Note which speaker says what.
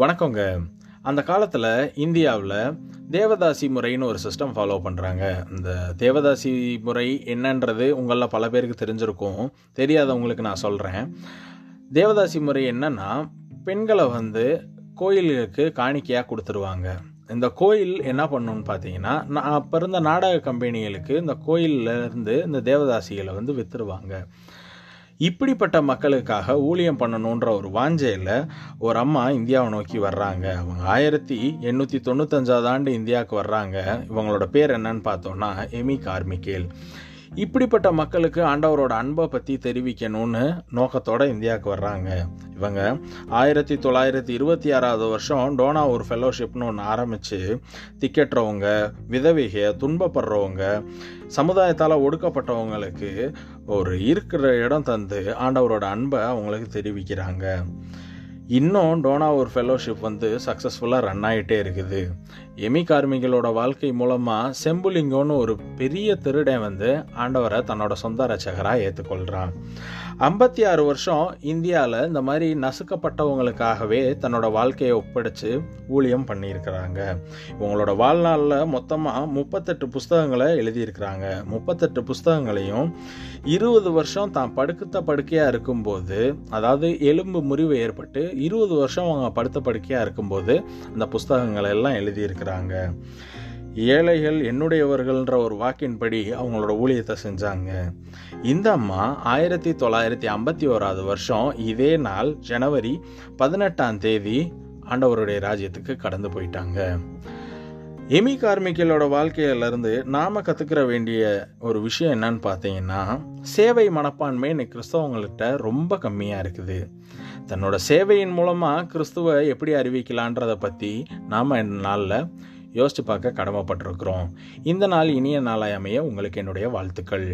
Speaker 1: வணக்கங்க. அந்த காலத்தில் இந்தியாவில் தேவதாசி முறைன்னு ஒரு சிஸ்டம் ஃபாலோ பண்ணுறாங்க இந்த தேவதாசி முறை என்னன்றது உங்களில் பல பேருக்கு தெரிஞ்சிருக்கும். தெரியாதவங்களுக்கு நான் சொல்கிறேன் தேவதாசி முறை என்னன்னா பெண்களை வந்து கோயிலுக்கு காணிக்கையாக கொடுத்துருவாங்க. இந்த கோயில் என்ன பண்ணுன்னு பார்த்தீங்கன்னா நான் அப்போ இருந்த நாடக கம்பெனிகளுக்கு இந்த கோயில்ல இருந்து இந்த தேவதாசிகளை வந்து விற்றுருவாங்க இப்படிப்பட்ட மக்களுக்காக ஊழியம் பண்ணணுன்ற ஒரு வாஞ்சையில் ஒரு அம்மா இந்தியாவை நோக்கி வர்றாங்க. அவங்க ஆயிரத்தி எண்ணூற்றி தொண்ணூத்தஞ்சாவது ஆண்டு இந்தியாவுக்கு வர்றாங்க. இவங்களோட பேர் என்னன்னு பார்த்தோன்னா எமி கார்மிகேல். இப்படிப்பட்ட மக்களுக்கு ஆண்டவரோட அன்பை பற்றி தெரிவிக்கணும்னு நோக்கத்தோட இந்தியாவுக்கு வர்றாங்க. இவங்க ஆயிரத்தி தொள்ளாயிரத்தி இருபத்தி ஆறாவது வருஷம் டோனா ஒரு ஃபெலோஷிப்னு ஒன்று ஆரம்பித்து திக்கெட்டுறவங்க விதவிக துன்பப்படுறவங்க சமுதாயத்தால் ஒடுக்கப்பட்டவங்களுக்கு ஒரு இருக்கிற இடம் தந்து ஆண்டவரோட அன்பை அவங்களுக்கு தெரிவிக்கிறாங்க. இன்னும் டோனா ஒரு ஃபெலோஷிப் வந்து சக்ஸஸ்ஃபுல்லாக ரன் ஆகிட்டே இருக்குது. எமி கார்மிகளோட வாழ்க்கை மூலமாக செம்புலிங்கோன்னு ஒரு பெரிய திருடன் வந்து ஆண்டவரை தன்னோட சொந்த ரச்சகராக ஏற்றுக்கொள்கிறான் ஐம்பத்தி ஆறு வருஷம் இந்தியாவில் இந்த மாதிரி நசுக்கப்பட்டவங்களுக்காகவே தன்னோட வாழ்க்கையை ஒப்படைச்சு ஊழியம் பண்ணியிருக்கிறாங்க. இவங்களோட வாழ்நாளில் மொத்தமாக முப்பத்தெட்டு புஸ்தகங்களை எழுதியிருக்கிறாங்க. முப்பத்தெட்டு புஸ்தகங்களையும் இருபது வருஷம் தான் படுக்கத்த படுக்கையாக இருக்கும்போது அதாவது எலும்பு முறிவு ஏற்பட்டு இருபது வருஷம் அவங்க படுத்த படுக்கையாக இருக்கும்போது அந்த புஸ்தகங்களை எல்லாம் எழுதியிருக்கிறாங்க. ஏழைகள் என்னுடையவர்கள்ன்ற ஒரு வாக்கின்படி அவங்களோட ஊழியத்தை செஞ்சாங்க. இந்த அம்மா ஆயிரத்தி தொள்ளாயிரத்தி ஐம்பத்தி ஓராவது வருஷம் இதே நாள் ஜனவரி பதினெட்டாம் தேதி ஆண்டவருடைய ராஜ்யத்துக்கு கடந்து போயிட்டாங்க. எமி கார்மிக்கலோட வாழ்க்கையிலிருந்து நாம் கற்றுக்கிற வேண்டிய ஒரு விஷயம் என்னன்னு பார்த்தீங்கன்னா சேவை மனப்பான்மை இன்னைக்கு கிறிஸ்தவங்கள்கிட்ட ரொம்ப கம்மியாக இருக்குது. தன்னோட சேவையின் மூலமாக கிறிஸ்துவை எப்படி அறிவிக்கலான்றதை பற்றி நாம் இந்த நாளில் யோசித்து பார்க்க கடமைப்பட்டிருக்கிறோம். இந்த நாள் இனிய நாளாய் அமைய உங்களுக்கு என்னுடைய வாழ்த்துக்கள்.